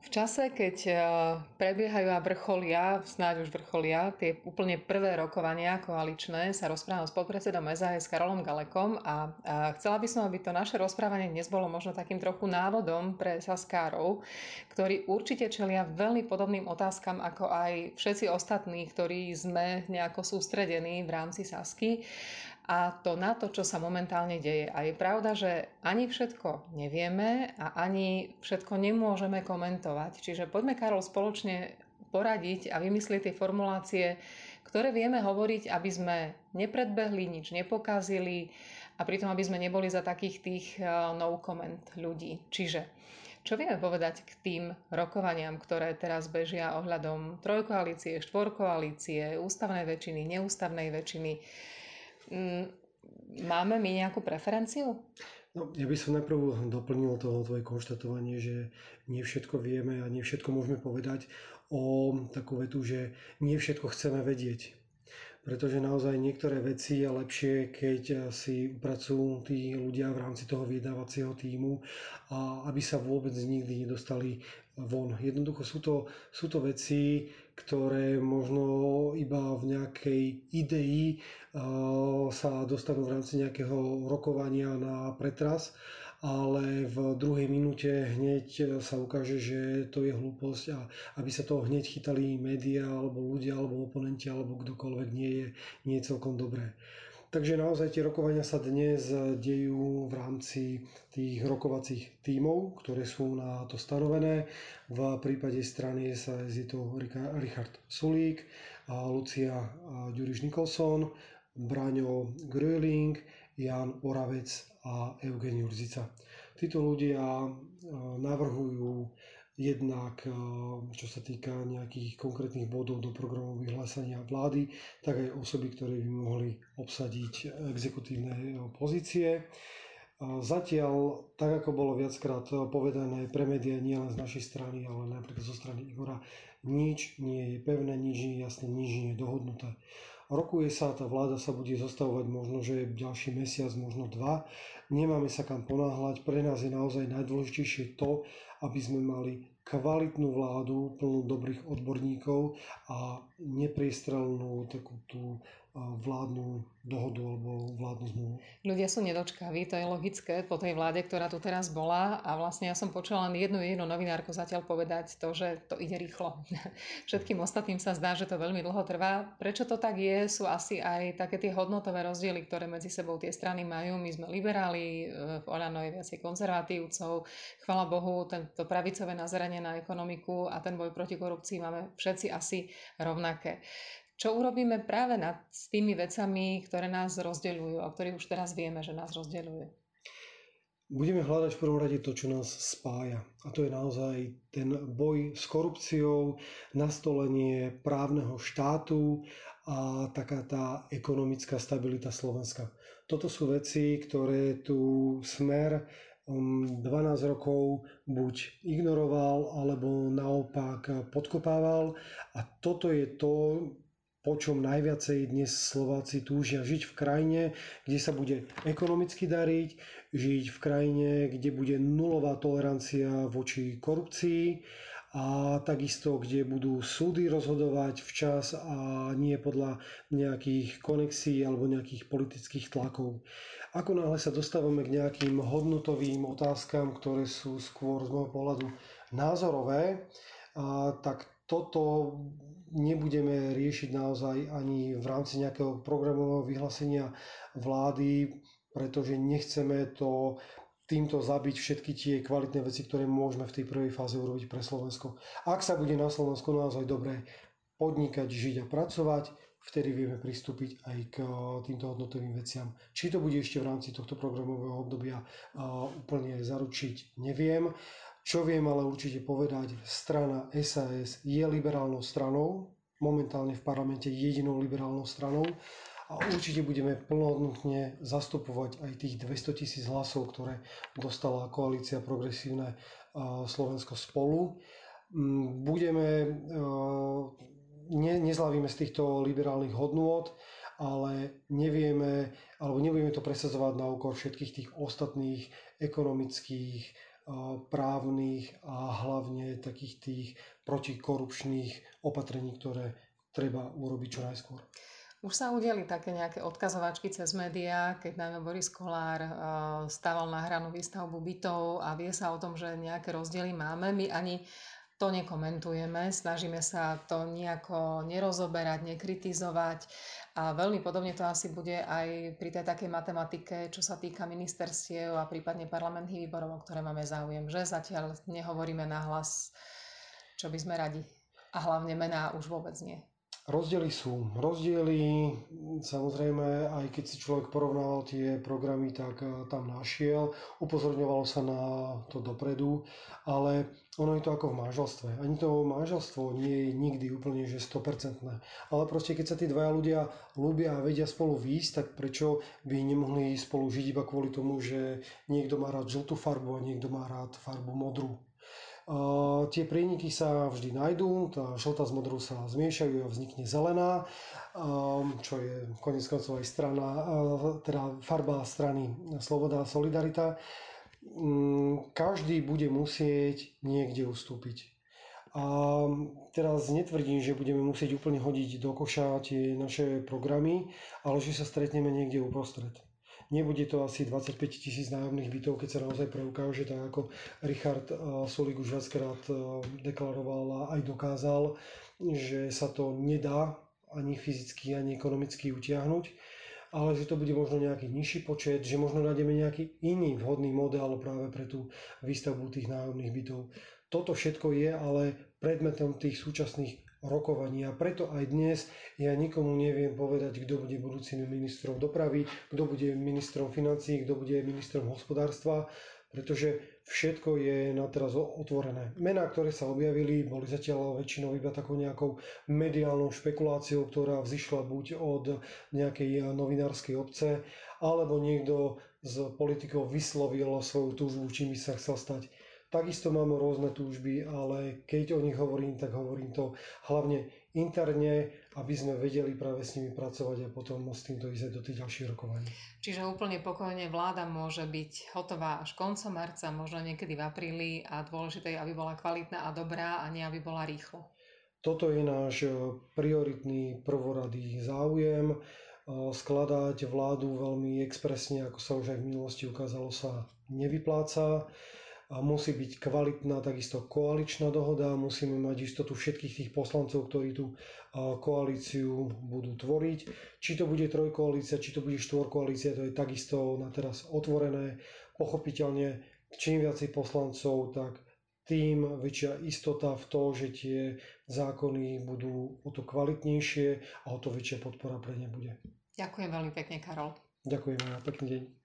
V čase, keď e, prebiehajú a vrcholia, snáď už vrcholia, tie úplne prvé rokovania koaličné, sa rozprávam s podpredsedom SAS Karolom Galekom a, a chcela by som, aby to naše rozprávanie dnes bolo možno takým trochu návodom pre saskárov, ktorí určite čelia veľmi podobným otázkam ako aj všetci ostatní, ktorí sme nejako sústredení v rámci Sasky a to na to, čo sa momentálne deje. A je pravda, že ani všetko nevieme a ani všetko nemôžeme komentovať. Čiže poďme, Karol, spoločne poradiť a vymyslieť tie formulácie, ktoré vieme hovoriť, aby sme nepredbehli, nič nepokazili a pritom, aby sme neboli za takých tých eh, no comment ľudí. Čiže čo vieme povedať k tým rokovaniam, ktoré teraz bežia ohľadom trojkoalície, štvorkoalície, ústavnej väčšiny, neústavnej väčšiny? Mm, máme my nejakú preferenciu? No, ja by som najprv doplnil to tvoje konštatovanie, že nie všetko vieme a nie všetko môžeme povedať o takú vetu, že nie všetko chceme vedieť. Pretože naozaj niektoré veci je lepšie, keď si upracujú tí ľudia v rámci toho vydávacieho týmu a aby sa vôbec nikdy nedostali von. Jednoducho sú to, sú to veci, ktoré možno iba v nejakej idei sa dostanú v rámci nejakého rokovania na pretras, ale v druhej minúte hneď sa ukáže, že to je hlúposť a aby sa toho hneď chytali médiá alebo ľudia alebo oponenti alebo kdokoľvek nie je, nie je celkom dobré. Takže naozaj tie rokovania sa dnes dejú v rámci tých rokovacích tímov, ktoré sú na to stanovené. V prípade strany SAS je to Richard Sulík, Lucia Ďuriš Nikolson, Braňo Gröling, Jan Oravec a Eugen Jurzica. Títo ľudia navrhujú jednak eh, čo sa týka nejakých konkrétnych bodov do programu vyhlásenia vlády, tak aj osoby, ktoré by mohli obsadiť exekutívne eh, pozície. Zatiaľ, tak ako bolo viackrát povedané pre médiá, nie len z našej strany, ale napríklad zo strany Igora, nič nie je pevné, nič nie je jasné, nič nie je dohodnuté. Rokuje sa, tá vláda sa bude zostavovať možno, že ďalší mesiac, možno dva. Nemáme sa kam ponáhľať. Pre nás je naozaj najdôležitejšie to, aby sme mali kvalitnú vládu plnú dobrých odborníkov a nepriestrelnú takú tú vládnu dohodu alebo vládnu zmluvu. Ľudia sú nedočkaví, to je logické po tej vláde, ktorá tu teraz bola a vlastne ja som počula len jednu jednu novinárku zatiaľ povedať to, že to ide rýchlo. Všetkým ostatným sa zdá, že to veľmi dlho trvá. Prečo to tak je, sú asi aj také tie hodnotové rozdiely, ktoré medzi sebou tie strany majú. My sme liberáli, v Oľano je viacej konzervatívcov. Chvala Bohu, tento pravicové nazeranie na ekonomiku a ten boj proti korupcii máme všetci asi rovnaké. Čo urobíme práve nad, s tými vecami, ktoré nás rozdeľujú a ktorých už teraz vieme, že nás rozdeľujú? Budeme hľadať v prvom rade to, čo nás spája. A to je naozaj ten boj s korupciou, nastolenie právneho štátu a taká tá ekonomická stabilita Slovenska. Toto sú veci, ktoré tu smer 12 um, rokov buď ignoroval, alebo naopak podkopával. A toto je to, po čom najviacej dnes Slováci túžia žiť v krajine, kde sa bude ekonomicky dariť, žiť v krajine, kde bude nulová tolerancia voči korupcii a takisto, kde budú súdy rozhodovať včas a nie podľa nejakých konexí alebo nejakých politických tlakov. Ako náhle sa dostávame k nejakým hodnotovým otázkam, ktoré sú skôr z môjho pohľadu názorové, tak toto nebudeme riešiť naozaj ani v rámci nejakého programového vyhlásenia vlády, pretože nechceme to týmto zabiť všetky tie kvalitné veci, ktoré môžeme v tej prvej fáze urobiť pre Slovensko. Ak sa bude na Slovensku naozaj dobre podnikať, žiť a pracovať, vtedy vieme pristúpiť aj k týmto hodnotovým veciam. Či to bude ešte v rámci tohto programového obdobia úplne zaručiť, neviem. Čo viem ale určite povedať, strana SAS je liberálnou stranou, momentálne v parlamente jedinou liberálnou stranou a určite budeme plnohodnotne zastupovať aj tých 200 tisíc hlasov, ktoré dostala koalícia progresívne Slovensko spolu. Mm, budeme, ne, nezlavíme z týchto liberálnych hodnôt, ale nevieme, alebo nebudeme to presadzovať na úkor všetkých tých ostatných ekonomických právnych a hlavne takých tých protikorupčných opatrení, ktoré treba urobiť čo najskôr. Už sa udeli také nejaké odkazovačky cez médiá, keď najmä Boris Kolár stával na hranú výstavbu bytov a vie sa o tom, že nejaké rozdiely máme. My ani to nekomentujeme, snažíme sa to nejako nerozoberať, nekritizovať a veľmi podobne to asi bude aj pri tej takej matematike, čo sa týka ministerstiev a prípadne parlamentných výborov, o ktoré máme záujem, že zatiaľ nehovoríme nahlas, čo by sme radi. A hlavne mená už vôbec nie. Rozdiely sú. Rozdiely, samozrejme, aj keď si človek porovnával tie programy, tak eh, tam našiel. Upozorňovalo sa na to dopredu, ale ono je to ako v manželstve. Ani to manželstvo nie je nikdy úplne že 100%. Ale proste keď sa tí dvaja ľudia ľúbia a vedia spolu výjsť, tak prečo by nemohli spolu žiť iba kvôli tomu, že niekto má rád žltú farbu a niekto má rád farbu modrú tie prieniky sa vždy nájdú, tá žltá s modrou sa zmiešajú a vznikne zelená, čo je konec koncov aj strana, teda farba strany Sloboda a Solidarita. Mm, každý bude musieť niekde ustúpiť. A teraz netvrdím, že budeme musieť úplne hodiť do koša tie naše programy, ale že sa stretneme niekde uprostred. Nebude to asi 25 tisíc nájomných bytov, keď sa naozaj preukáže, tak ako Richard eh, Sulik už viackrát eh, deklaroval a aj dokázal, že sa to nedá ani fyzicky, ani ekonomicky utiahnuť, ale že to bude možno nejaký nižší počet, že možno nájdeme nejaký iný vhodný model práve pre tú výstavbu tých nájomných bytov. Toto všetko je ale predmetom tých súčasných A preto aj dnes ja nikomu neviem povedať, kto bude budúcim ministrom dopravy, kto bude ministrom financií, kto bude ministrom hospodárstva, pretože všetko je na teraz otvorené. Mená, ktoré sa objavili, boli zatiaľ väčšinou iba takou nejakou mediálnou špekuláciou, ktorá vzýšla buď od nejakej novinárskej obce, alebo niekto z politikov vyslovil svoju túžbu, čím by sa chcel stať. Takisto máme rôzne túžby, ale keď o nich hovorím, tak hovorím to hlavne interne, aby sme vedeli práve s nimi pracovať a potom s týmto ísť do tých ďalších rokovaní. Čiže úplne pokojne vláda môže byť hotová až koncom marca, možno niekedy v apríli a dôležité je, aby bola kvalitná a dobrá a nie aby bola rýchlo. Toto je náš e, prioritný prvoradý záujem. E, skladať vládu veľmi expresne, ako sa už aj v minulosti ukázalo, sa nevypláca a musí byť kvalitná takisto koaličná dohoda, musíme mať istotu všetkých tých poslancov, ktorí tú koalíciu budú tvoriť. Či to bude trojkoalícia, či to bude štvorkoalícia, to je takisto na teraz otvorené. Pochopiteľne, čím viacej poslancov, tak tým väčšia istota v to, že tie zákony budú o to kvalitnejšie a o to väčšia podpora pre ne bude. Ďakujem veľmi pekne, Karol. Ďakujem a pekný deň.